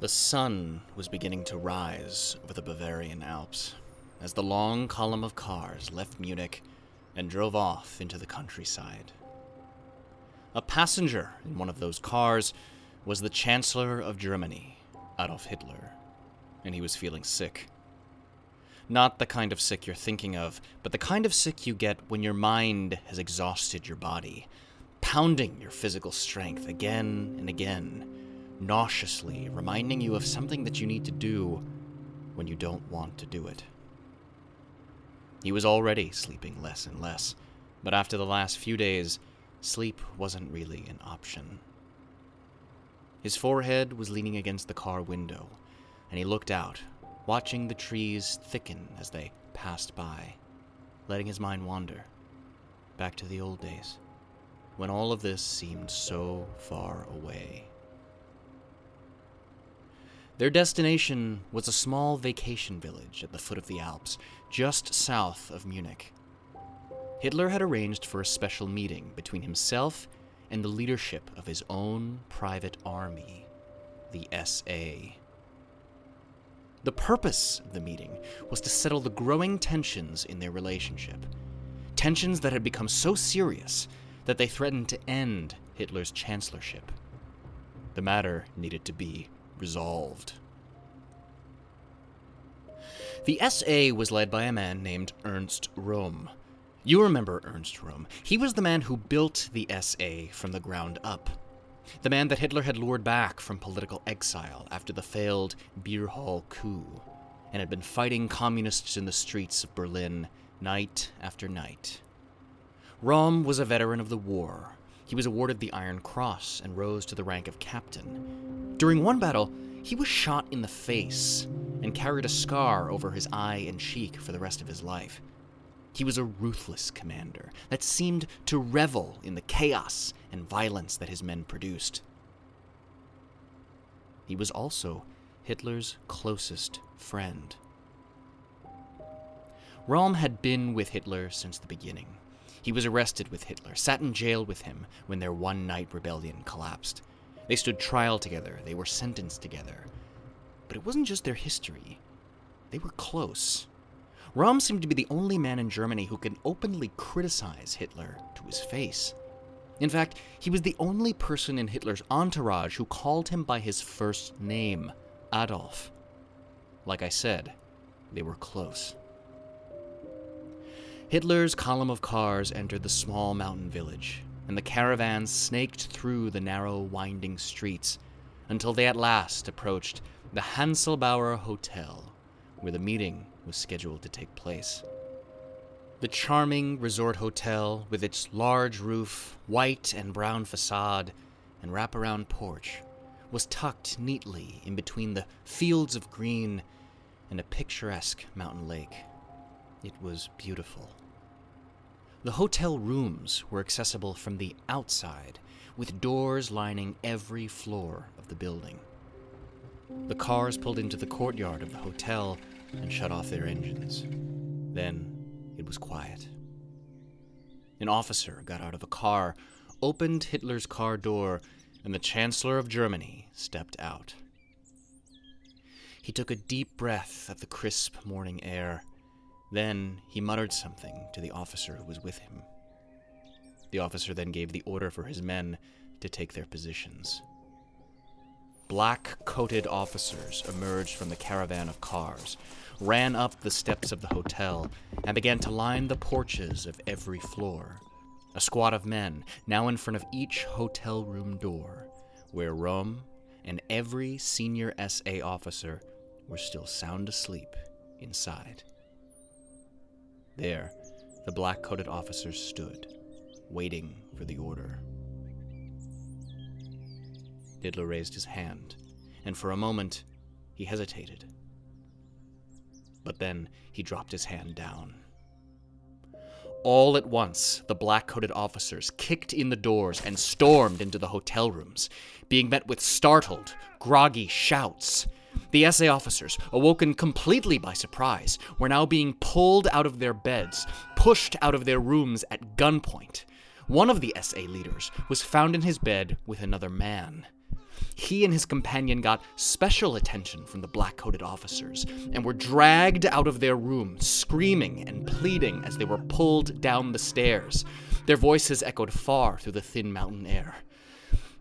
The sun was beginning to rise over the Bavarian Alps as the long column of cars left Munich and drove off into the countryside. A passenger in one of those cars was the Chancellor of Germany, Adolf Hitler, and he was feeling sick. Not the kind of sick you're thinking of, but the kind of sick you get when your mind has exhausted your body, pounding your physical strength again and again, nauseously reminding you of something that you need to do when you don't want to do it. He was already sleeping less and less, but after the last few days, sleep wasn't really an option. His forehead was leaning against the car window, and he looked out, watching the trees thicken as they passed by, letting his mind wander back to the old days, when all of this seemed so far away. Their destination was a small vacation village at the foot of the Alps, just south of Munich. Hitler had arranged for a special meeting between himself and the leadership of his own private army, the SA. The purpose of the meeting was to settle the growing tensions in their relationship. Tensions that had become so serious that they threatened to end Hitler's chancellorship. The matter needed to be resolved. The SA was led by a man named Ernst Röhm. You remember Ernst Röhm. He was the man who built the SA from the ground up. The man that Hitler had lured back from political exile after the failed beer hall coup, and had been fighting communists in the streets of Berlin night after night. Röhm was a veteran of the war. He was awarded the Iron Cross and rose to the rank of captain. During one battle, he was shot in the face and carried a scar over his eye and cheek for the rest of his life. He was a ruthless commander that seemed to revel in the chaos and violence that his men produced. He was also Hitler's closest friend. Röhm had been with Hitler since the beginning. He was arrested with Hitler, sat in jail with him when their one night rebellion collapsed. They stood trial together, they were sentenced together. But it wasn't just their history, they were close. Röhm seemed to be the only man in Germany who could openly criticize Hitler to his face. In fact, he was the only person in Hitler's entourage who called him by his first name, Adolf. Like I said, they were close. Hitler's column of cars entered the small mountain village, and the caravans snaked through the narrow, winding streets until they at last approached the Hanselbauer Hotel, where the meeting was scheduled to take place. The charming resort hotel, with its large roof, white and brown facade, and wraparound porch, was tucked neatly in between the fields of green and a picturesque mountain lake. It was beautiful. The hotel rooms were accessible from the outside, with doors lining every floor of the building. The cars pulled into the courtyard of the hotel and shut off their engines. Then it was quiet. An officer got out of a car, opened Hitler's car door, and the Chancellor of Germany stepped out. He took a deep breath of the crisp morning air. Then he muttered something to the officer who was with him. The officer then gave the order for his men to take their positions. Black coated officers emerged from the caravan of cars, ran up the steps of the hotel, and began to line the porches of every floor. A squad of men now in front of each hotel room door, where Röhm and every senior SA officer were still sound asleep inside. There, the black coated officers stood, waiting for the order. Hitler raised his hand, and for a moment he hesitated. But then he dropped his hand down. All at once, the black coated officers kicked in the doors and stormed into the hotel rooms, being met with startled, groggy shouts. The SA officers, awoken completely by surprise, were now being pulled out of their beds, pushed out of their rooms at gunpoint. One of the SA leaders was found in his bed with another man. he and his companion got special attention from the black coated officers and were dragged out of their room, screaming and pleading as they were pulled down the stairs. Their voices echoed far through the thin mountain air.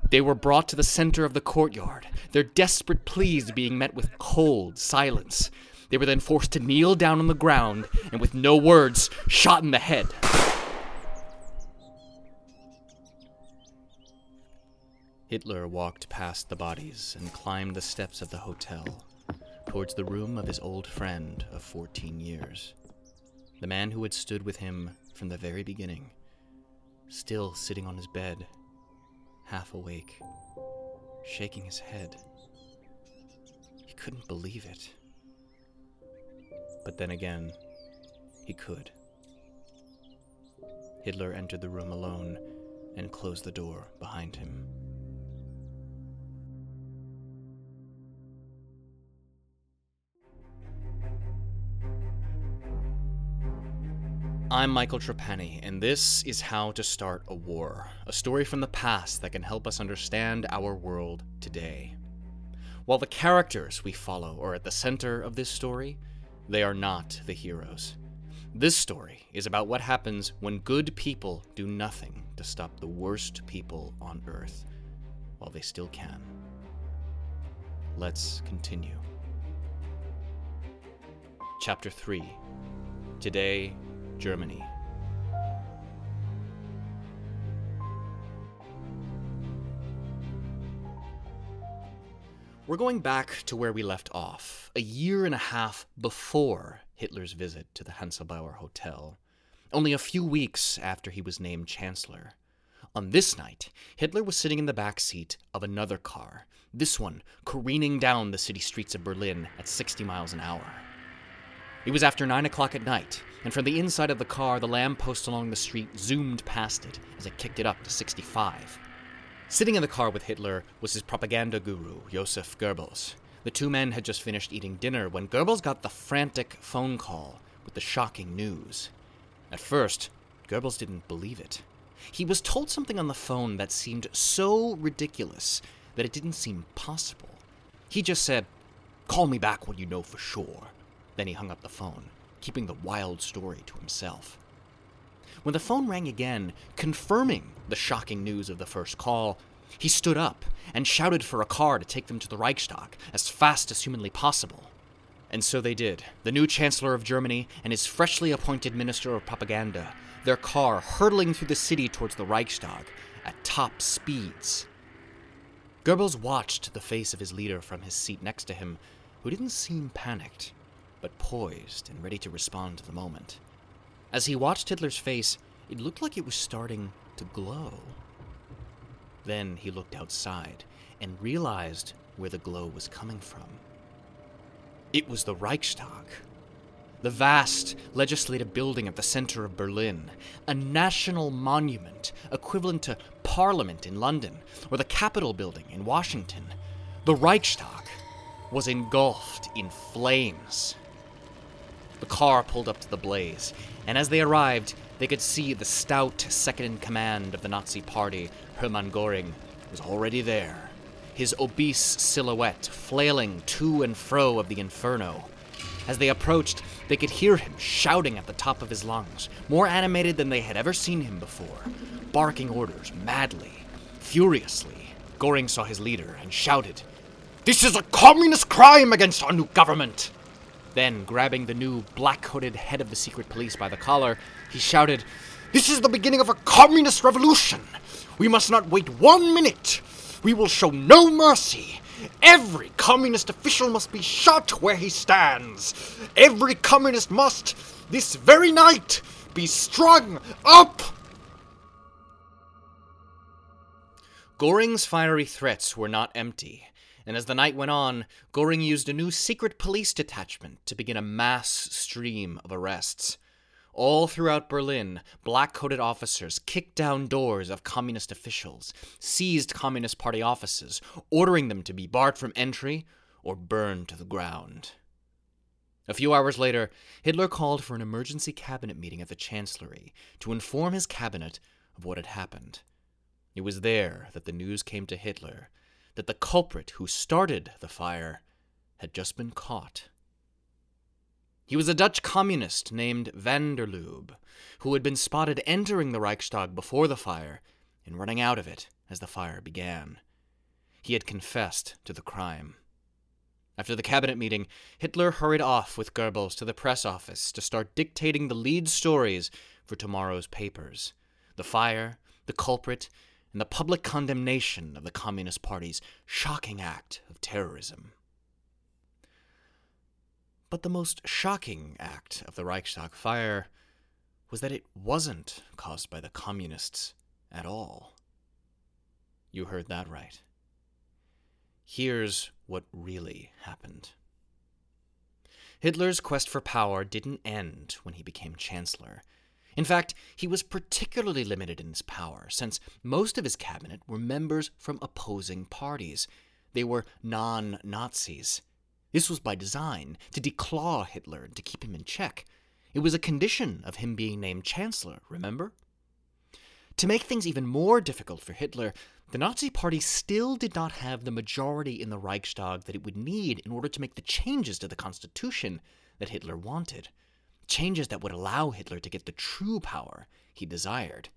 They were brought to the center of the courtyard, their desperate pleas being met with cold silence. They were then forced to kneel down on the ground and, with no words, shot in the head. Hitler walked past the bodies and climbed the steps of the hotel towards the room of his old friend of 14 years. The man who had stood with him from the very beginning, still sitting on his bed, half awake, shaking his head. He couldn't believe it. But then again, he could. Hitler entered the room alone and closed the door behind him. I'm Michael Trapani, and this is How to Start a War, a story from the past that can help us understand our world today. While the characters we follow are at the center of this story, they are not the heroes. This story is about what happens when good people do nothing to stop the worst people on Earth while they still can. Let's continue. Chapter 3 Today Germany. We're going back to where we left off, a year and a half before Hitler's visit to the Hanselbauer Hotel, only a few weeks after he was named Chancellor. On this night, Hitler was sitting in the back seat of another car, this one careening down the city streets of Berlin at 60 miles an hour. It was after 9 o'clock at night, and from the inside of the car, the lamppost along the street zoomed past it as it kicked it up to 65. Sitting in the car with Hitler was his propaganda guru, Joseph Goebbels. The two men had just finished eating dinner when Goebbels got the frantic phone call with the shocking news. At first, Goebbels didn't believe it. He was told something on the phone that seemed so ridiculous that it didn't seem possible. He just said, Call me back when you know for sure. Then he hung up the phone, keeping the wild story to himself. When the phone rang again, confirming the shocking news of the first call, he stood up and shouted for a car to take them to the Reichstag as fast as humanly possible. And so they did. The new Chancellor of Germany and his freshly appointed Minister of Propaganda, their car hurtling through the city towards the Reichstag at top speeds. Goebbels watched the face of his leader from his seat next to him, who didn't seem panicked but poised and ready to respond to the moment. As he watched Hitler's face, it looked like it was starting to glow. Then he looked outside and realized where the glow was coming from. It was the Reichstag, the vast legislative building at the center of Berlin, a national monument equivalent to Parliament in London or the Capitol building in Washington. The Reichstag was engulfed in flames. The car pulled up to the blaze, and as they arrived, they could see the stout second in command of the Nazi Party, Hermann Goring, was already there, his obese silhouette flailing to and fro of the inferno. As they approached, they could hear him shouting at the top of his lungs, more animated than they had ever seen him before, barking orders madly, furiously. Goring saw his leader and shouted, This is a communist crime against our new government! Then, grabbing the new black coated head of the secret police by the collar, he shouted, This is the beginning of a communist revolution! We must not wait one minute! We will show no mercy! Every communist official must be shot where he stands! Every communist must, this very night, be strung up! Goring's fiery threats were not empty and as the night went on, Goring used a new secret police detachment to begin a mass stream of arrests. All throughout Berlin, black coated officers kicked down doors of communist officials, seized Communist Party offices, ordering them to be barred from entry or burned to the ground. A few hours later, Hitler called for an emergency cabinet meeting at the Chancellery to inform his cabinet of what had happened. It was there that the news came to Hitler that the culprit who started the fire had just been caught. He was a Dutch communist named van der Lubbe, who had been spotted entering the Reichstag before the fire and running out of it as the fire began. He had confessed to the crime. After the cabinet meeting, Hitler hurried off with Goebbels to the press office to start dictating the lead stories for tomorrow's papers the fire, the culprit, and the public condemnation of the Communist Party's shocking act of terrorism. But the most shocking act of the Reichstag fire was that it wasn't caused by the Communists at all. You heard that right. Here's what really happened. Hitler's quest for power didn't end when he became Chancellor. In fact, he was particularly limited in his power, since most of his cabinet were members from opposing parties. They were non Nazis. This was by design, to declaw Hitler and to keep him in check. It was a condition of him being named Chancellor, remember? To make things even more difficult for Hitler, the Nazi Party still did not have the majority in the Reichstag that it would need in order to make the changes to the Constitution that Hitler wanted changes that would allow Hitler to get the true power he desired.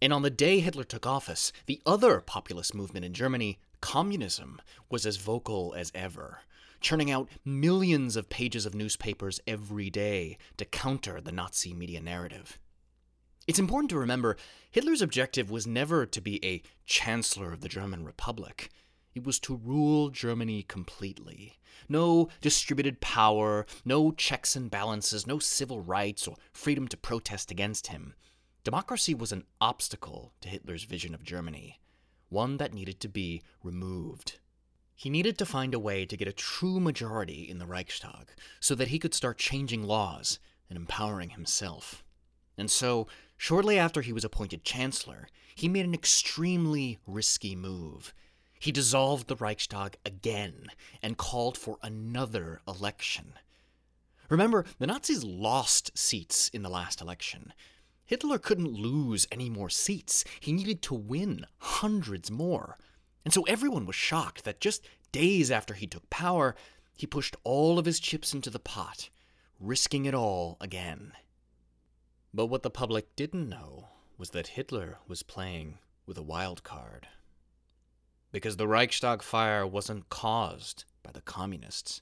And on the day Hitler took office, the other populist movement in Germany, communism, was as vocal as ever, churning out millions of pages of newspapers every day to counter the Nazi media narrative. It's important to remember Hitler's objective was never to be a chancellor of the German Republic. It was to rule Germany completely. No distributed power, no checks and balances, no civil rights or freedom to protest against him. Democracy was an obstacle to Hitler's vision of Germany, one that needed to be removed. He needed to find a way to get a true majority in the Reichstag so that he could start changing laws and empowering himself. And so, shortly after he was appointed chancellor, he made an extremely risky move. He dissolved the Reichstag again and called for another election. Remember, the Nazis lost seats in the last election. Hitler couldn't lose any more seats. He needed to win hundreds more. And so everyone was shocked that just days after he took power, he pushed all of his chips into the pot, risking it all again. But what the public didn't know was that Hitler was playing with a wild card because the Reichstag fire wasn't caused by the communists,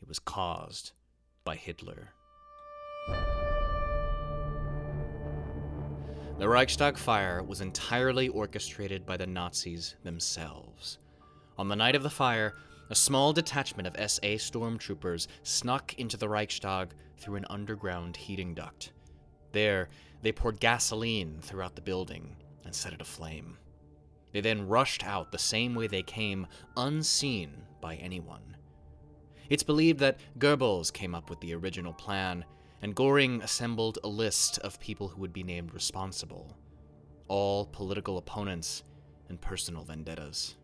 it was caused by Hitler. The Reichstag fire was entirely orchestrated by the Nazis themselves. On the night of the fire, a small detachment of SA stormtroopers snuck into the Reichstag through an underground heating duct. There, they poured gasoline throughout the building and set it aflame. They then rushed out the same way they came, unseen by anyone. It's believed that Goebbels came up with the original plan, and Goring assembled a list of people who would be named responsible all political opponents and personal vendettas.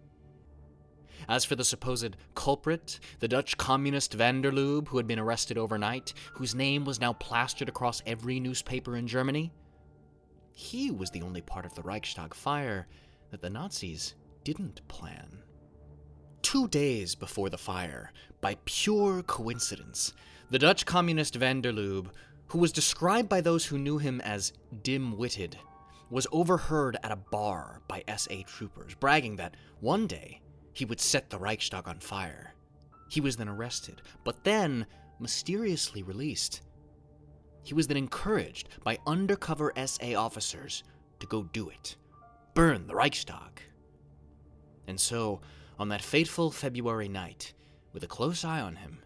As for the supposed culprit, the Dutch communist van der Lubbe, who had been arrested overnight, whose name was now plastered across every newspaper in Germany, he was the only part of the Reichstag fire that the Nazis didn't plan. Two days before the fire, by pure coincidence, the Dutch communist van der Lubbe, who was described by those who knew him as dim witted, was overheard at a bar by SA troopers, bragging that one day he would set the Reichstag on fire. He was then arrested, but then mysteriously released. He was then encouraged by undercover SA officers to go do it burn the Reichstag. And so, on that fateful February night, with a close eye on him,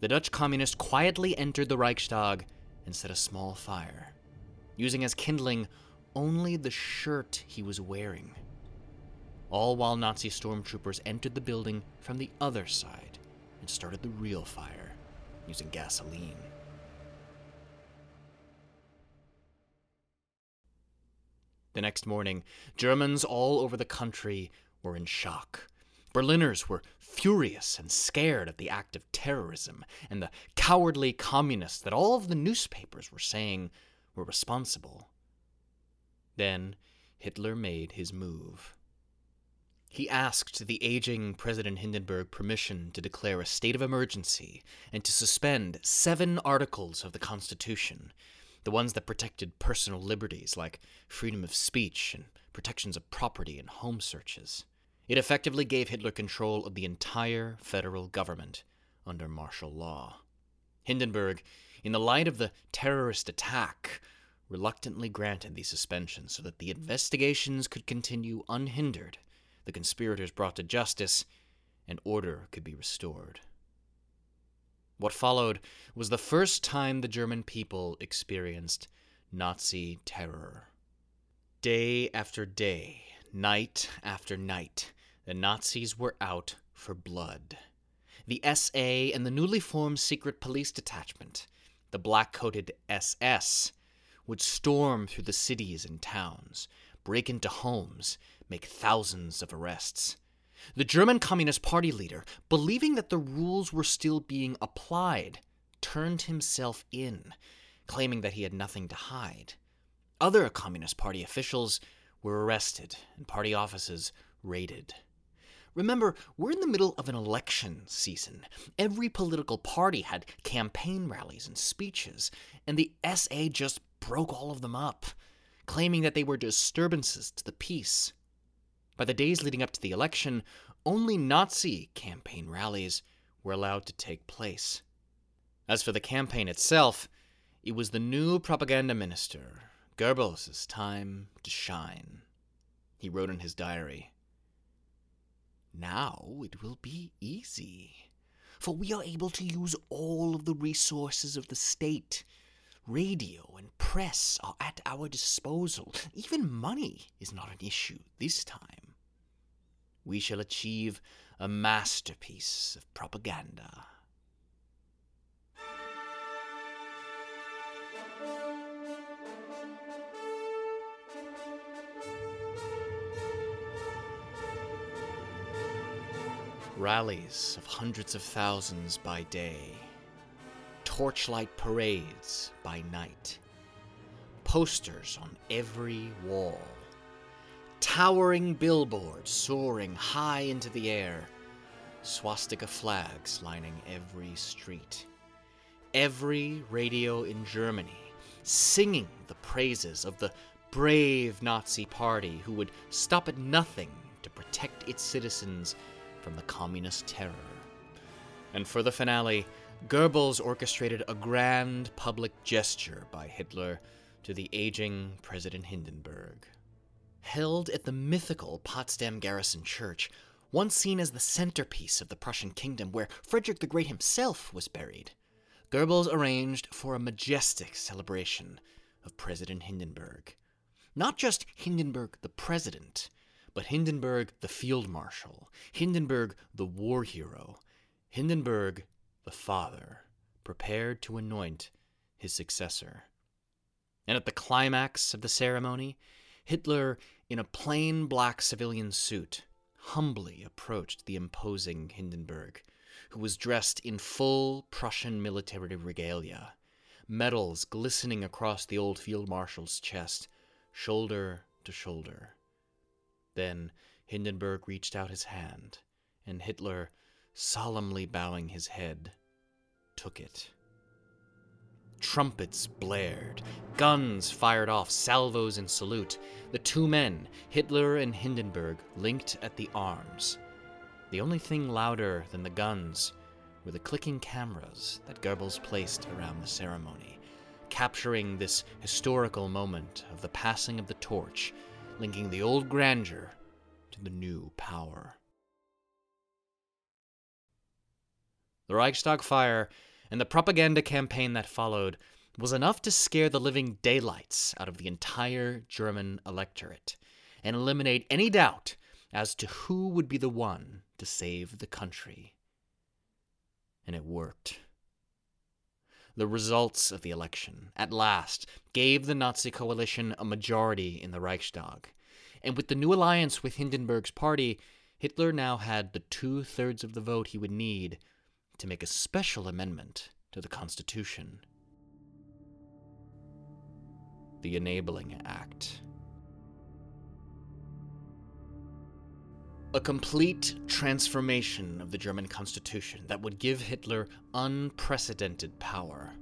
the Dutch communist quietly entered the Reichstag and set a small fire, using as kindling only the shirt he was wearing. All while Nazi stormtroopers entered the building from the other side and started the real fire using gasoline. The next morning, Germans all over the country were in shock. Berliners were furious and scared at the act of terrorism and the cowardly communists that all of the newspapers were saying were responsible. Then Hitler made his move. He asked the aging President Hindenburg permission to declare a state of emergency and to suspend seven articles of the Constitution, the ones that protected personal liberties like freedom of speech and protections of property and home searches. It effectively gave Hitler control of the entire federal government under martial law. Hindenburg, in the light of the terrorist attack, reluctantly granted these suspensions so that the investigations could continue unhindered the conspirators brought to justice, and order could be restored. What followed was the first time the German people experienced Nazi terror. Day after day, night after night, the Nazis were out for blood. The SA and the newly formed secret police detachment, the black coated SS, would storm through the cities and towns, break into homes, make thousands of arrests. The German Communist Party leader, believing that the rules were still being applied, turned himself in, claiming that he had nothing to hide. Other Communist Party officials were arrested and party offices raided. Remember, we're in the middle of an election season. Every political party had campaign rallies and speeches, and the SA just broke all of them up, claiming that they were disturbances to the peace. By the days leading up to the election, only Nazi campaign rallies were allowed to take place. As for the campaign itself, it was the new propaganda minister, Goebbels' time to shine. He wrote in his diary Now it will be easy, for we are able to use all of the resources of the state. Radio and press are at our disposal. Even money is not an issue this time we shall achieve a masterpiece of propaganda. Rallies of hundreds of thousands by day, torchlight parades by night, posters on every wall towering billboards soaring high into the air, swastika flags lining every street. Every radio in Germany singing the praises of the brave Nazi Party who would stop at nothing to protect its citizens from the communist terror. And for the finale, Goebbels orchestrated a grand public gesture by Hitler to the aging President Hindenburg held at the mythical Potsdam Garrison Church, once seen as the centerpiece of the Prussian kingdom where Frederick the Great himself was buried. Goebbels arranged for a majestic celebration of President Hindenburg. Not just Hindenburg the president, but Hindenburg the field marshal, Hindenburg the war hero, Hindenburg the father, prepared to anoint his successor. And at the climax of the ceremony, Hitler in a plain black civilian suit, humbly approached the imposing Hindenburg, who was dressed in full Prussian military regalia, medals glistening across the old field marshal's chest, shoulder to shoulder. Then Hindenburg reached out his hand, and Hitler, solemnly bowing his head, took it. Trumpets blared, guns fired off salvos in salute. The two men, Hitler and Hindenburg, linked at the arms. The only thing louder than the guns were the clicking cameras that Goebbels placed around the ceremony, capturing this historical moment of the passing of the torch, linking the old grandeur to the new power. The Reichstag fire and the propaganda campaign that followed was enough to scare the living daylights out of the entire German electorate and eliminate any doubt as to who would be the one to save the country. And it worked. The results of the election, at last, gave the Nazi coalition a majority in the Reichstag. And with the new alliance with Hindenburg's party, Hitler now had the two thirds of the vote he would need to make a special amendment to the Constitution. The Enabling Act. A complete transformation of the German constitution that would give Hitler unprecedented power.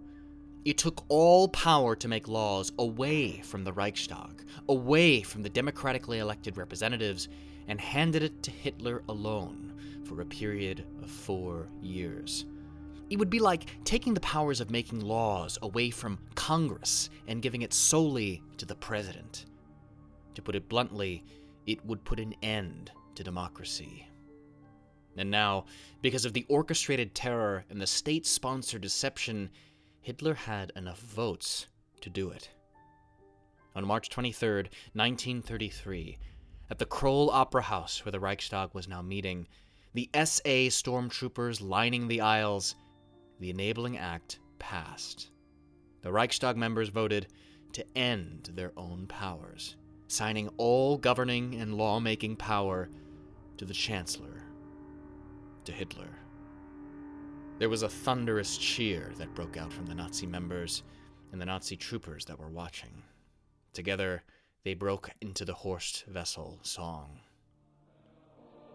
It took all power to make laws away from the Reichstag, away from the democratically elected representatives, and handed it to Hitler alone for a period of four years. It would be like taking the powers of making laws away from Congress and giving it solely to the president. To put it bluntly, it would put an end to democracy. And now, because of the orchestrated terror and the state sponsored deception, Hitler had enough votes to do it. On March 23, 1933, at the Kroll Opera House where the Reichstag was now meeting, the SA stormtroopers lining the aisles, the Enabling Act passed. The Reichstag members voted to end their own powers, signing all governing and lawmaking power to the Chancellor, to Hitler. There was a thunderous cheer that broke out from the Nazi members and the Nazi troopers that were watching. Together, they broke into the Horst Wessel song.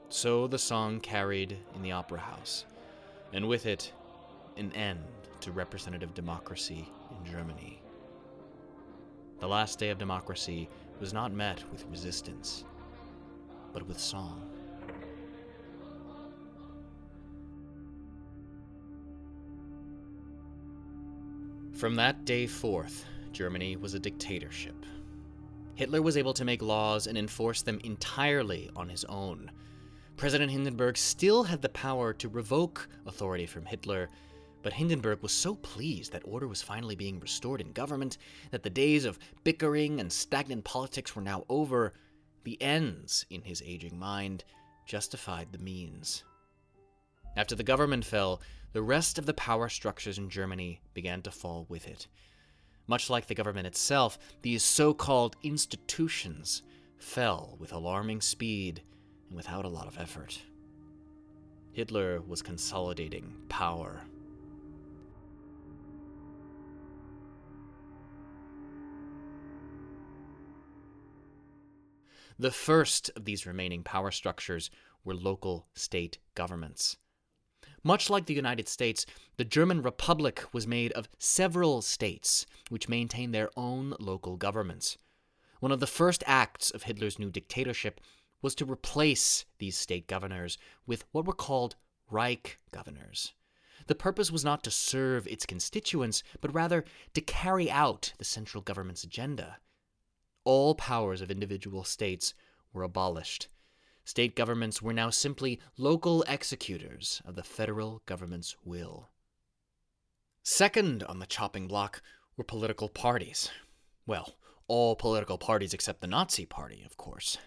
So the song carried in the opera house, and with it, an end to representative democracy in Germany. The last day of democracy was not met with resistance, but with song. From that day forth, Germany was a dictatorship. Hitler was able to make laws and enforce them entirely on his own. President Hindenburg still had the power to revoke authority from Hitler, but Hindenburg was so pleased that order was finally being restored in government that the days of bickering and stagnant politics were now over. The ends, in his aging mind, justified the means. After the government fell, the rest of the power structures in Germany began to fall with it. Much like the government itself, these so called institutions fell with alarming speed and without a lot of effort. Hitler was consolidating power. The first of these remaining power structures were local state governments. Much like the United States, the German Republic was made of several states, which maintained their own local governments. One of the first acts of Hitler's new dictatorship was to replace these state governors with what were called Reich governors. The purpose was not to serve its constituents, but rather to carry out the central government's agenda. All powers of individual states were abolished, State governments were now simply local executors of the federal government's will. Second on the chopping block were political parties. Well, all political parties except the Nazi Party, of course.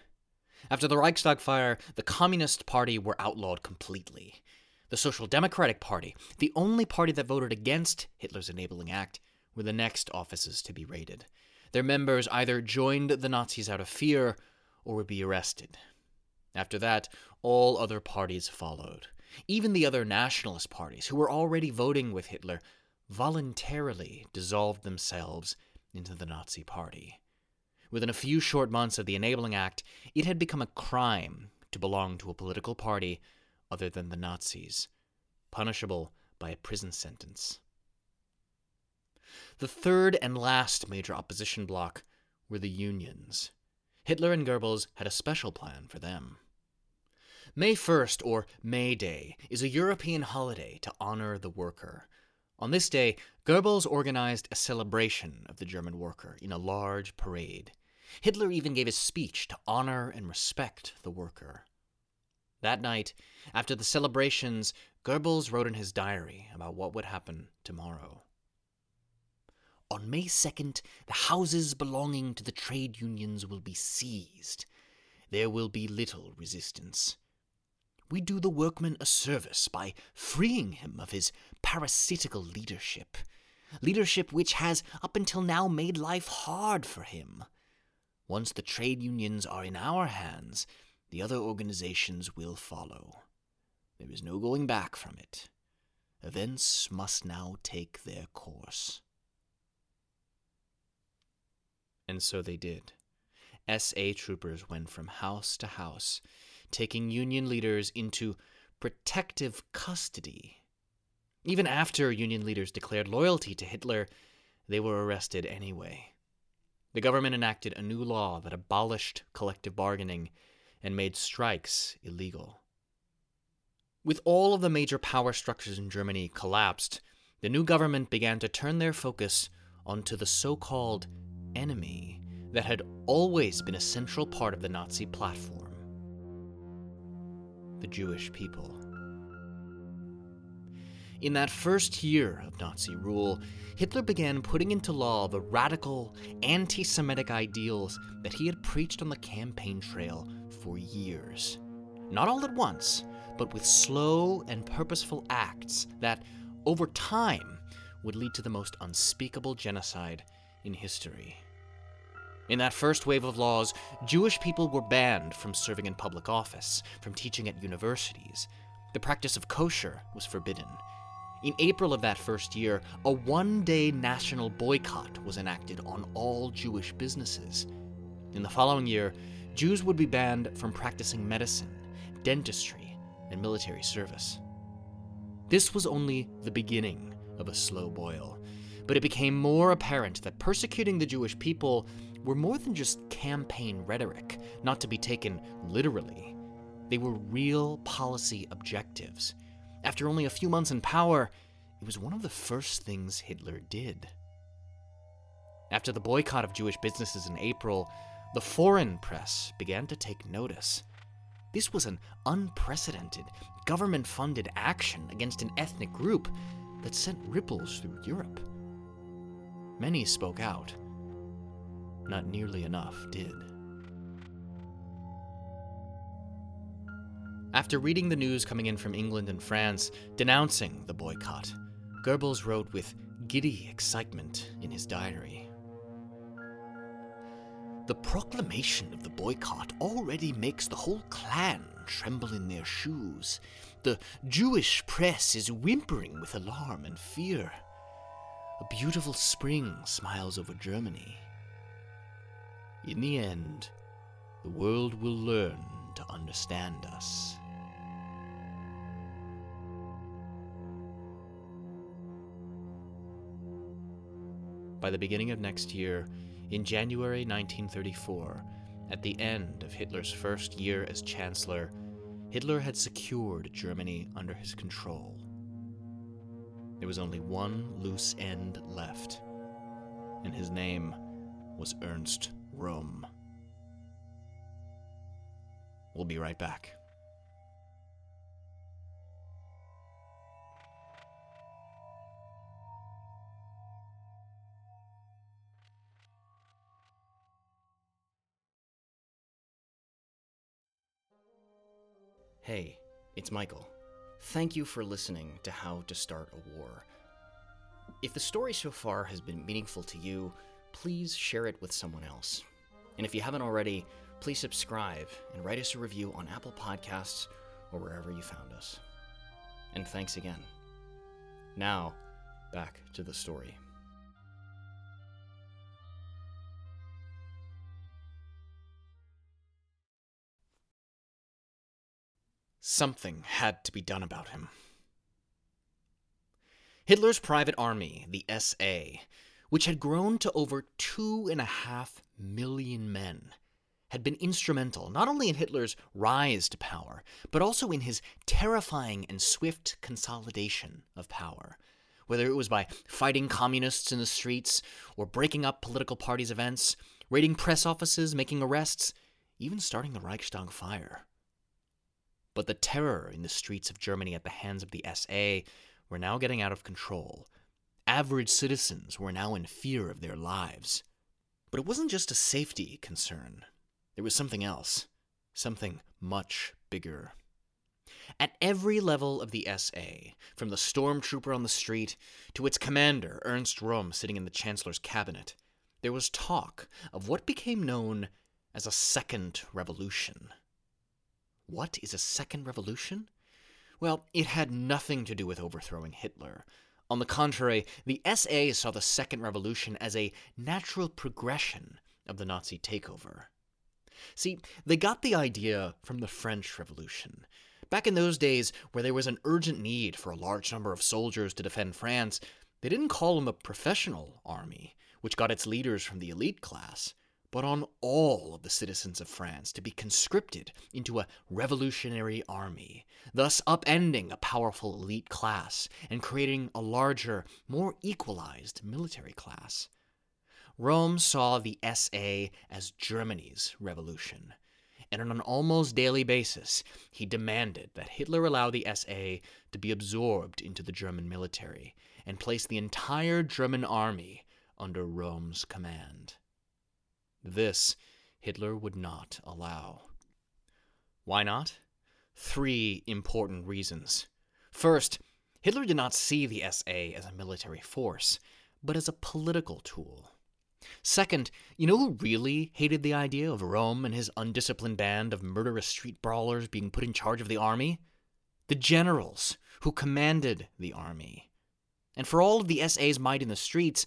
After the Reichstag fire, the Communist Party were outlawed completely. The Social Democratic Party, the only party that voted against Hitler's Enabling Act, were the next offices to be raided. Their members either joined the Nazis out of fear or would be arrested. After that, all other parties followed. Even the other nationalist parties, who were already voting with Hitler, voluntarily dissolved themselves into the Nazi Party. Within a few short months of the Enabling Act, it had become a crime to belong to a political party other than the Nazis, punishable by a prison sentence. The third and last major opposition bloc were the unions. Hitler and Goebbels had a special plan for them. May 1st, or May Day, is a European holiday to honor the worker. On this day, Goebbels organized a celebration of the German worker in a large parade. Hitler even gave a speech to honor and respect the worker. That night, after the celebrations, Goebbels wrote in his diary about what would happen tomorrow. On May 2nd, the houses belonging to the trade unions will be seized. There will be little resistance. We do the workman a service by freeing him of his parasitical leadership, leadership which has up until now made life hard for him. Once the trade unions are in our hands, the other organizations will follow. There is no going back from it. Events must now take their course. And so they did. SA troopers went from house to house, taking Union leaders into protective custody. Even after Union leaders declared loyalty to Hitler, they were arrested anyway. The government enacted a new law that abolished collective bargaining and made strikes illegal. With all of the major power structures in Germany collapsed, the new government began to turn their focus onto the so called enemy that had always been a central part of the Nazi platform the Jewish people. In that first year of Nazi rule, Hitler began putting into law the radical, anti Semitic ideals that he had preached on the campaign trail for years. Not all at once, but with slow and purposeful acts that, over time, would lead to the most unspeakable genocide in history. In that first wave of laws, Jewish people were banned from serving in public office, from teaching at universities. The practice of kosher was forbidden. In April of that first year, a one day national boycott was enacted on all Jewish businesses. In the following year, Jews would be banned from practicing medicine, dentistry, and military service. This was only the beginning of a slow boil, but it became more apparent that persecuting the Jewish people were more than just campaign rhetoric, not to be taken literally. They were real policy objectives. After only a few months in power, it was one of the first things Hitler did. After the boycott of Jewish businesses in April, the foreign press began to take notice. This was an unprecedented, government funded action against an ethnic group that sent ripples through Europe. Many spoke out. Not nearly enough did. After reading the news coming in from England and France denouncing the boycott, Goebbels wrote with giddy excitement in his diary. The proclamation of the boycott already makes the whole clan tremble in their shoes. The Jewish press is whimpering with alarm and fear. A beautiful spring smiles over Germany. In the end, the world will learn to understand us. By the beginning of next year, in January 1934, at the end of Hitler's first year as Chancellor, Hitler had secured Germany under his control. There was only one loose end left, and his name was Ernst Röhm. We'll be right back. Hey, it's Michael. Thank you for listening to How to Start a War. If the story so far has been meaningful to you, please share it with someone else. And if you haven't already, please subscribe and write us a review on Apple Podcasts or wherever you found us. And thanks again. Now, back to the story. Something had to be done about him. Hitler's private army, the SA, which had grown to over two and a half million men, had been instrumental not only in Hitler's rise to power, but also in his terrifying and swift consolidation of power. Whether it was by fighting communists in the streets, or breaking up political parties' events, raiding press offices, making arrests, even starting the Reichstag fire. But the terror in the streets of Germany at the hands of the SA were now getting out of control. Average citizens were now in fear of their lives. But it wasn't just a safety concern. There was something else, something much bigger. At every level of the SA, from the stormtrooper on the street to its commander, Ernst Röhm, sitting in the Chancellor's cabinet, there was talk of what became known as a second revolution. What is a second revolution? Well, it had nothing to do with overthrowing Hitler. On the contrary, the SA saw the Second Revolution as a natural progression of the Nazi takeover. See, they got the idea from the French Revolution. Back in those days, where there was an urgent need for a large number of soldiers to defend France, they didn't call them a professional army, which got its leaders from the elite class, but on all of the citizens of France to be conscripted into a revolutionary army, thus upending a powerful elite class and creating a larger, more equalized military class. Röhm saw the SA as Germany's revolution, and on an almost daily basis, he demanded that Hitler allow the SA to be absorbed into the German military and place the entire German army under Röhm's command. This Hitler would not allow. Why not? Three important reasons. First, Hitler did not see the SA as a military force, but as a political tool. Second, you know who really hated the idea of Röhm and his undisciplined band of murderous street brawlers being put in charge of the army? The generals who commanded the army. And for all of the SA's might in the streets,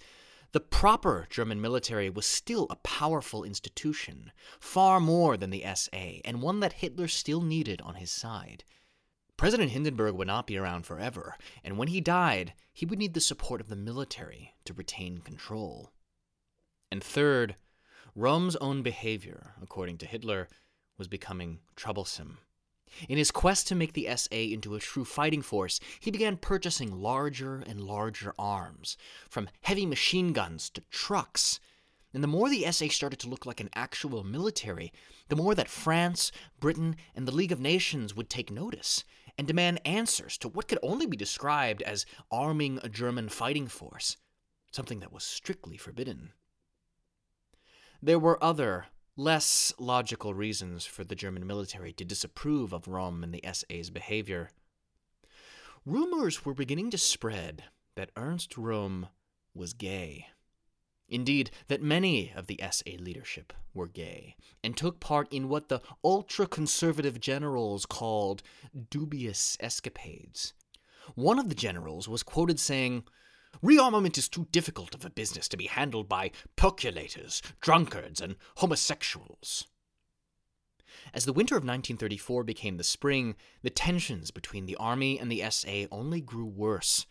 the proper German military was still a powerful institution, far more than the SA, and one that Hitler still needed on his side. President Hindenburg would not be around forever, and when he died, he would need the support of the military to retain control. And third, Röhm's own behavior, according to Hitler, was becoming troublesome. In his quest to make the SA into a true fighting force, he began purchasing larger and larger arms, from heavy machine guns to trucks. And the more the SA started to look like an actual military, the more that France, Britain, and the League of Nations would take notice and demand answers to what could only be described as arming a German fighting force, something that was strictly forbidden. There were other, less logical reasons for the German military to disapprove of Röhm and the SA's behavior. Rumors were beginning to spread that Ernst Röhm was gay. Indeed, that many of the SA leadership were gay and took part in what the ultra conservative generals called dubious escapades. One of the generals was quoted saying, Rearmament is too difficult of a business to be handled by peculators, drunkards, and homosexuals. As the winter of 1934 became the spring, the tensions between the Army and the SA only grew worse.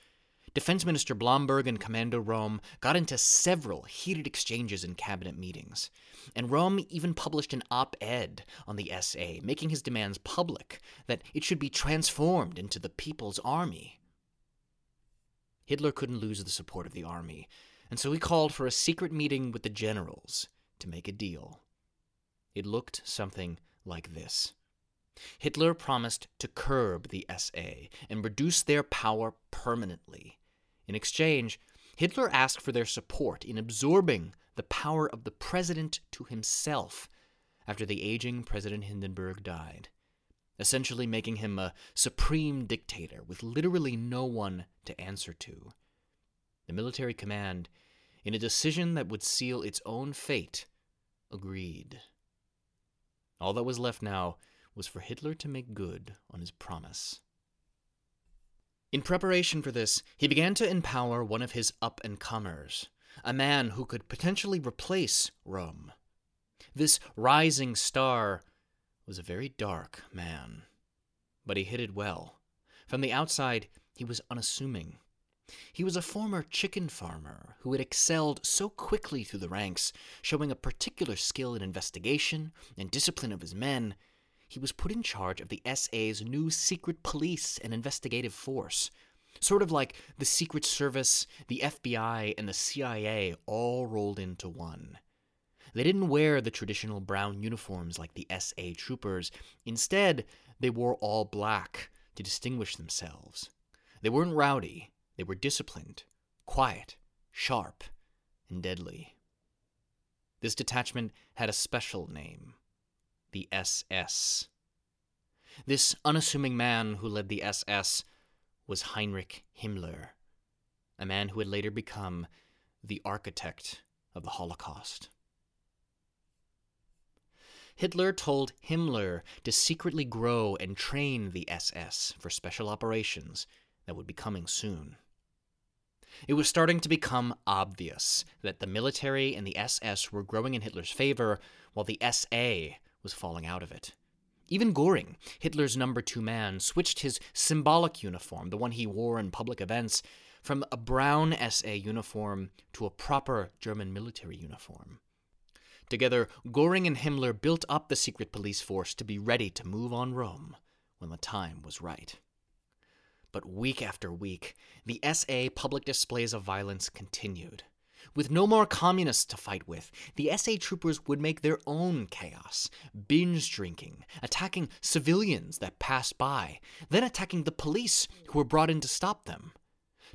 Defense Minister Blomberg and Commander Röhm got into several heated exchanges in cabinet meetings, and Röhm even published an op ed on the SA, making his demands public that it should be transformed into the People's Army. Hitler couldn't lose the support of the army, and so he called for a secret meeting with the generals to make a deal. It looked something like this. Hitler promised to curb the SA and reduce their power permanently. In exchange, Hitler asked for their support in absorbing the power of the president to himself after the aging President Hindenburg died essentially making him a supreme dictator with literally no one to answer to. The military command, in a decision that would seal its own fate, agreed. All that was left now was for Hitler to make good on his promise. In preparation for this, he began to empower one of his up and comers, a man who could potentially replace Röhm. This rising star was a very dark man. But he hid it well. From the outside, he was unassuming. He was a former chicken farmer who had excelled so quickly through the ranks, showing a particular skill in investigation and discipline of his men. He was put in charge of the SA's new secret police and investigative force, sort of like the Secret Service, the FBI, and the CIA all rolled into one. They didn't wear the traditional brown uniforms like the SA troopers. Instead, they wore all black to distinguish themselves. They weren't rowdy, they were disciplined, quiet, sharp, and deadly. This detachment had a special name the SS. This unassuming man who led the SS was Heinrich Himmler, a man who would later become the architect of the Holocaust. Hitler told Himmler to secretly grow and train the SS for special operations that would be coming soon. It was starting to become obvious that the military and the SS were growing in Hitler's favor, while the SA was falling out of it. Even Goring, Hitler's number two man, switched his symbolic uniform, the one he wore in public events, from a brown SA uniform to a proper German military uniform. Together, Goring and Himmler built up the secret police force to be ready to move on Röhm when the time was right. But week after week, the SA public displays of violence continued. With no more communists to fight with, the SA troopers would make their own chaos, binge drinking, attacking civilians that passed by, then attacking the police who were brought in to stop them.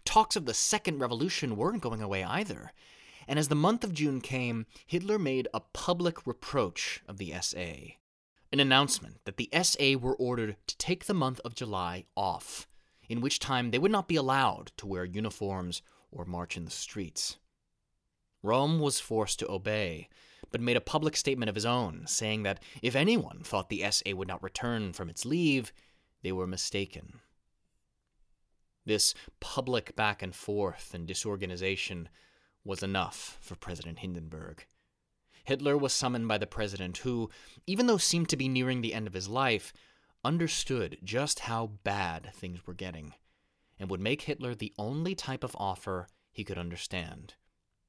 Talks of the Second Revolution weren't going away either. And as the month of June came, Hitler made a public reproach of the SA. An announcement that the SA were ordered to take the month of July off, in which time they would not be allowed to wear uniforms or march in the streets. Röhm was forced to obey, but made a public statement of his own, saying that if anyone thought the SA would not return from its leave, they were mistaken. This public back and forth and disorganization was enough for President Hindenburg. Hitler was summoned by the president, who, even though seemed to be nearing the end of his life, understood just how bad things were getting, and would make Hitler the only type of offer he could understand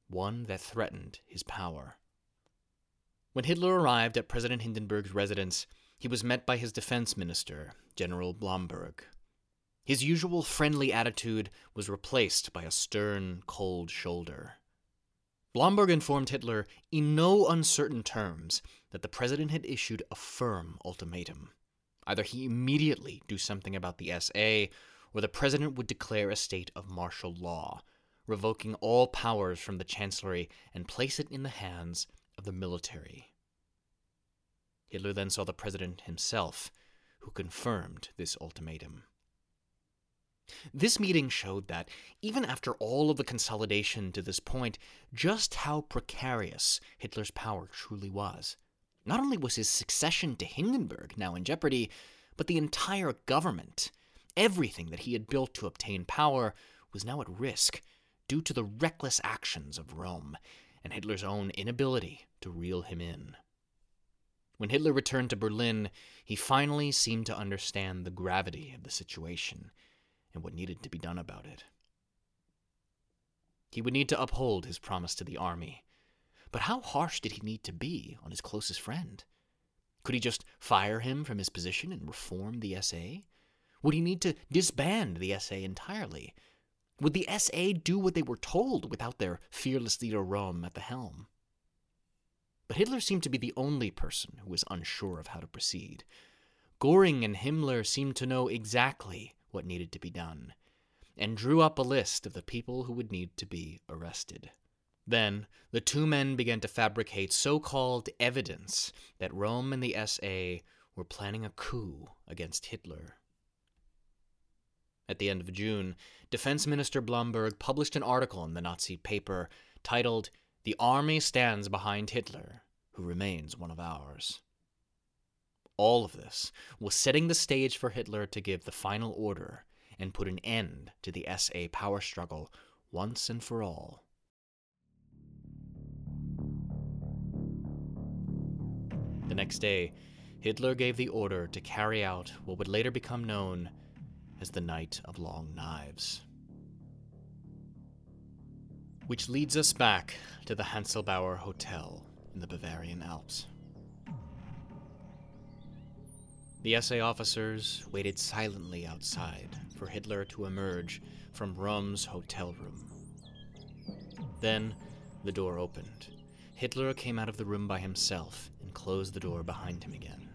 one that threatened his power. When Hitler arrived at President Hindenburg's residence, he was met by his defense minister, General Blomberg. His usual friendly attitude was replaced by a stern, cold shoulder. Blomberg informed Hitler in no uncertain terms that the president had issued a firm ultimatum. Either he immediately do something about the SA, or the president would declare a state of martial law, revoking all powers from the Chancellery and place it in the hands of the military. Hitler then saw the president himself, who confirmed this ultimatum. This meeting showed that, even after all of the consolidation to this point, just how precarious Hitler's power truly was. Not only was his succession to Hindenburg now in jeopardy, but the entire government, everything that he had built to obtain power, was now at risk due to the reckless actions of Röhm and Hitler's own inability to reel him in. When Hitler returned to Berlin, he finally seemed to understand the gravity of the situation and what needed to be done about it. He would need to uphold his promise to the army. But how harsh did he need to be on his closest friend? Could he just fire him from his position and reform the SA? Would he need to disband the SA entirely would the SA do what they were told without their fearless leader Röhm at the helm? But Hitler seemed to be the only person who was unsure of how to proceed. Goring and Himmler seemed to know exactly what needed to be done, and drew up a list of the people who would need to be arrested. Then, the two men began to fabricate so called evidence that Röhm and the SA were planning a coup against Hitler. At the end of June, Defense Minister Blomberg published an article in the Nazi paper titled, The Army Stands Behind Hitler, Who Remains One of Ours. All of this was setting the stage for Hitler to give the final order and put an end to the SA power struggle once and for all. The next day, Hitler gave the order to carry out what would later become known as the Night of Long Knives. Which leads us back to the Hanselbauer Hotel in the Bavarian Alps. The SA officers waited silently outside for Hitler to emerge from Röhm's hotel room. Then the door opened. Hitler came out of the room by himself and closed the door behind him again.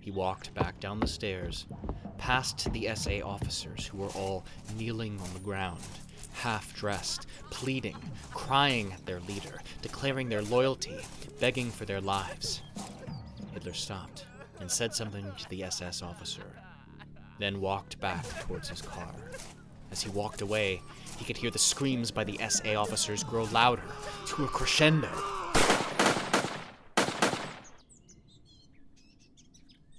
He walked back down the stairs, past the SA officers who were all kneeling on the ground, half dressed, pleading, crying at their leader, declaring their loyalty, begging for their lives. Hitler stopped and said something to the SS officer, then walked back towards his car. As he walked away, he could hear the screams by the SA officers grow louder to a crescendo.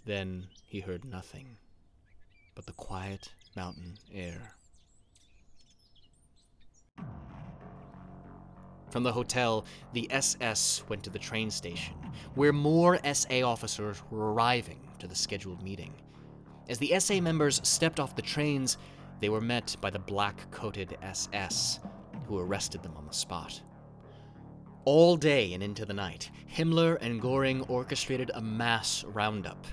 Then he heard nothing but the quiet mountain air. From the hotel, the SS went to the train station, where more SA officers were arriving to the scheduled meeting. As the SA members stepped off the trains, they were met by the black coated SS, who arrested them on the spot. All day and into the night, Himmler and Goring orchestrated a mass roundup.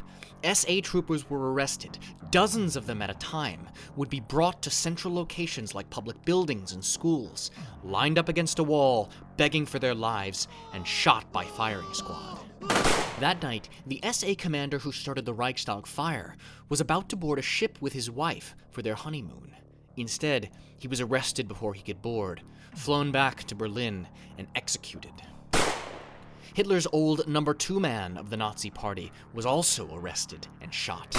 SA troopers were arrested, dozens of them at a time, would be brought to central locations like public buildings and schools, lined up against a wall, begging for their lives, and shot by firing squad. That night, the SA commander who started the Reichstag fire was about to board a ship with his wife for their honeymoon. Instead, he was arrested before he could board, flown back to Berlin, and executed. Hitler's old number two man of the Nazi Party was also arrested and shot.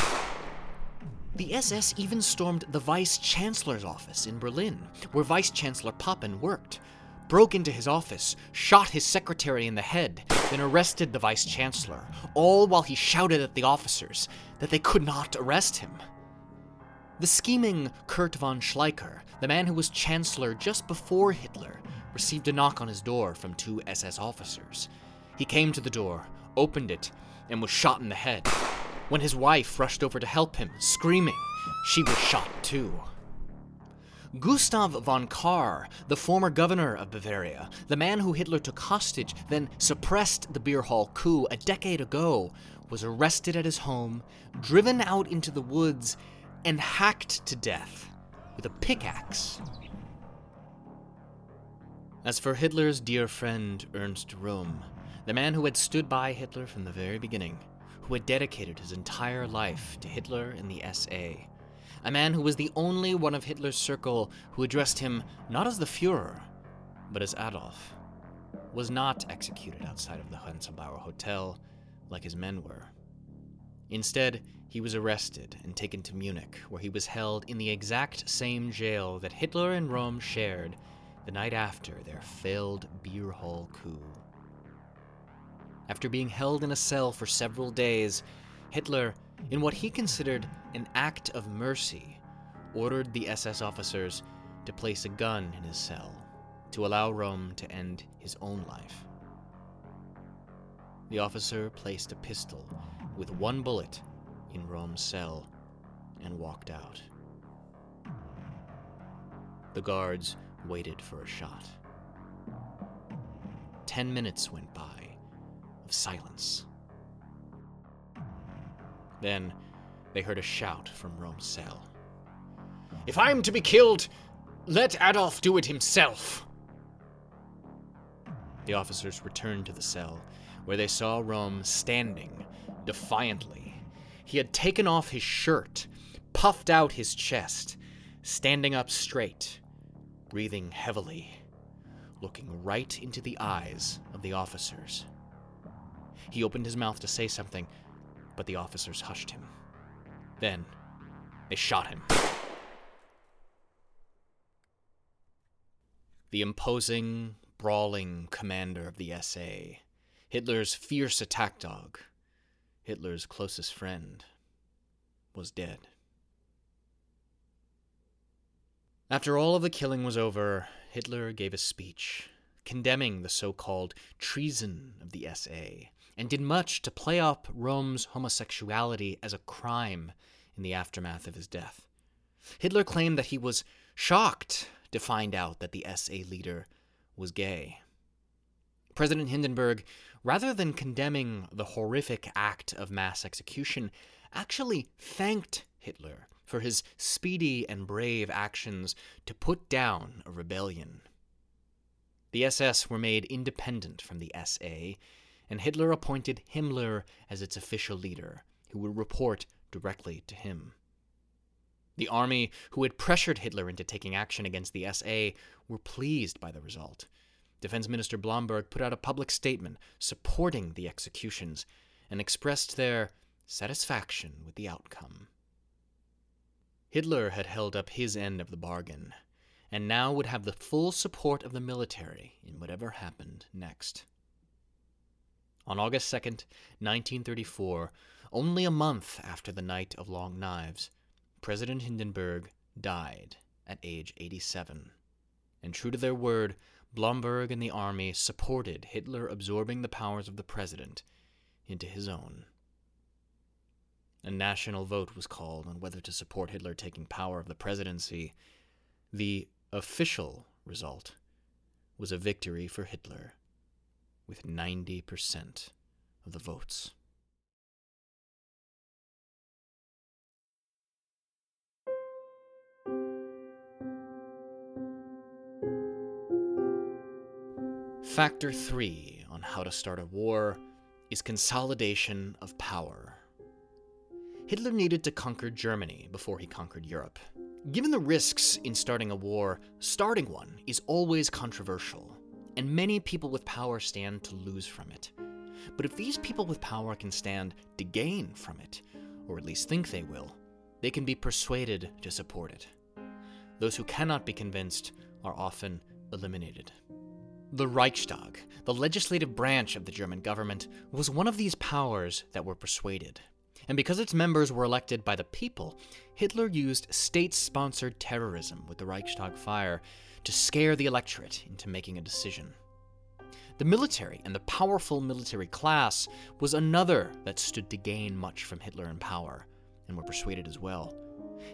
The SS even stormed the Vice Chancellor's office in Berlin, where Vice Chancellor Papen worked, broke into his office, shot his secretary in the head, then arrested the Vice Chancellor, all while he shouted at the officers that they could not arrest him. The scheming Kurt von Schleicher, the man who was Chancellor just before Hitler, received a knock on his door from two SS officers. He came to the door, opened it, and was shot in the head. When his wife rushed over to help him, screaming, she was shot too. Gustav von Kahr, the former governor of Bavaria, the man who Hitler took hostage, then suppressed the beer hall coup a decade ago, was arrested at his home, driven out into the woods, and hacked to death with a pickaxe. As for Hitler's dear friend Ernst Röhm, the man who had stood by Hitler from the very beginning, who had dedicated his entire life to Hitler and the SA, a man who was the only one of Hitler's circle who addressed him not as the Fuhrer, but as Adolf, was not executed outside of the Hänselbauer Hotel like his men were. Instead, he was arrested and taken to Munich, where he was held in the exact same jail that Hitler and Röhm shared the night after their failed beer hall coup. After being held in a cell for several days, Hitler in what he considered an act of mercy, ordered the SS officers to place a gun in his cell to allow Röhm to end his own life. The officer placed a pistol with one bullet in Röhm's cell and walked out. The guards waited for a shot. Ten minutes went by of silence. Then they heard a shout from Röhm's cell. If I'm to be killed, let Adolf do it himself. The officers returned to the cell, where they saw Röhm standing defiantly. He had taken off his shirt, puffed out his chest, standing up straight, breathing heavily, looking right into the eyes of the officers. He opened his mouth to say something, but the officers hushed him. Then, they shot him. The imposing, brawling commander of the SA, Hitler's fierce attack dog, Hitler's closest friend, was dead. After all of the killing was over, Hitler gave a speech condemning the so called treason of the SA and did much to play up Röhm's homosexuality as a crime in the aftermath of his death. Hitler claimed that he was shocked to find out that the SA leader was gay. President Hindenburg, rather than condemning the horrific act of mass execution, actually thanked Hitler for his speedy and brave actions to put down a rebellion. The SS were made independent from the SA and Hitler appointed Himmler as its official leader, who would report directly to him. The army, who had pressured Hitler into taking action against the SA, were pleased by the result. Defense Minister Blomberg put out a public statement supporting the executions and expressed their satisfaction with the outcome. Hitler had held up his end of the bargain, and now would have the full support of the military in whatever happened next. On August 2nd, 1934, only a month after the Night of Long Knives, President Hindenburg died at age 87. And true to their word, Blomberg and the army supported Hitler absorbing the powers of the president into his own. A national vote was called on whether to support Hitler taking power of the presidency. The official result was a victory for Hitler with 90% of the votes. Factor 3 on how to start a war is consolidation of power. Hitler needed to conquer Germany before he conquered Europe. Given the risks in starting a war, starting one is always controversial, and many people with power stand to lose from it. But if these people with power can stand to gain from it, or at least think they will, they can be persuaded to support it. Those who cannot be convinced are often eliminated. The Reichstag, the legislative branch of the German government, was one of these powers that were persuaded and because its members were elected by the people, Hitler used state sponsored terrorism with the Reichstag fire to scare the electorate into making a decision. The military and the powerful military class was another that stood to gain much from Hitler in power, and were persuaded as well.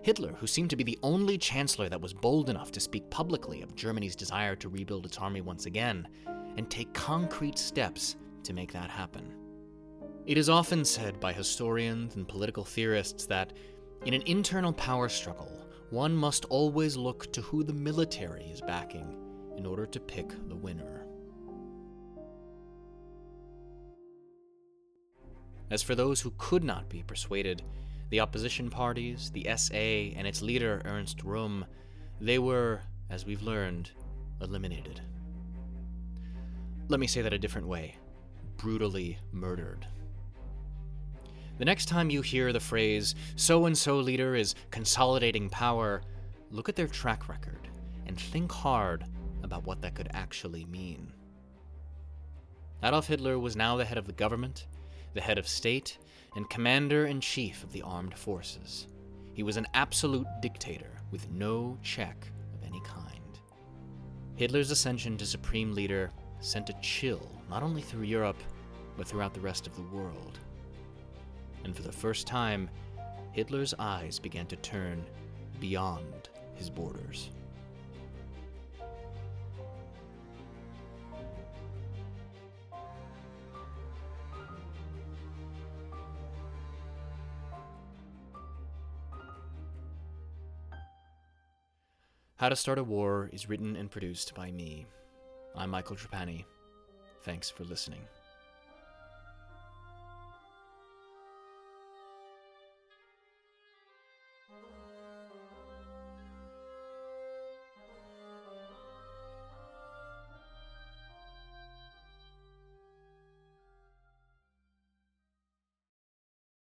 Hitler, who seemed to be the only chancellor that was bold enough to speak publicly of Germany's desire to rebuild its army once again, and take concrete steps to make that happen. It is often said by historians and political theorists that, in an internal power struggle, one must always look to who the military is backing in order to pick the winner. As for those who could not be persuaded, the opposition parties, the SA, and its leader, Ernst Röhm, they were, as we've learned, eliminated. Let me say that a different way brutally murdered. The next time you hear the phrase, so and so leader is consolidating power, look at their track record and think hard about what that could actually mean. Adolf Hitler was now the head of the government, the head of state, and commander in chief of the armed forces. He was an absolute dictator with no check of any kind. Hitler's ascension to supreme leader sent a chill not only through Europe, but throughout the rest of the world and for the first time, Hitler's eyes began to turn beyond his borders. How to Start a War is written and produced by me. I'm Michael Trapani. Thanks for listening.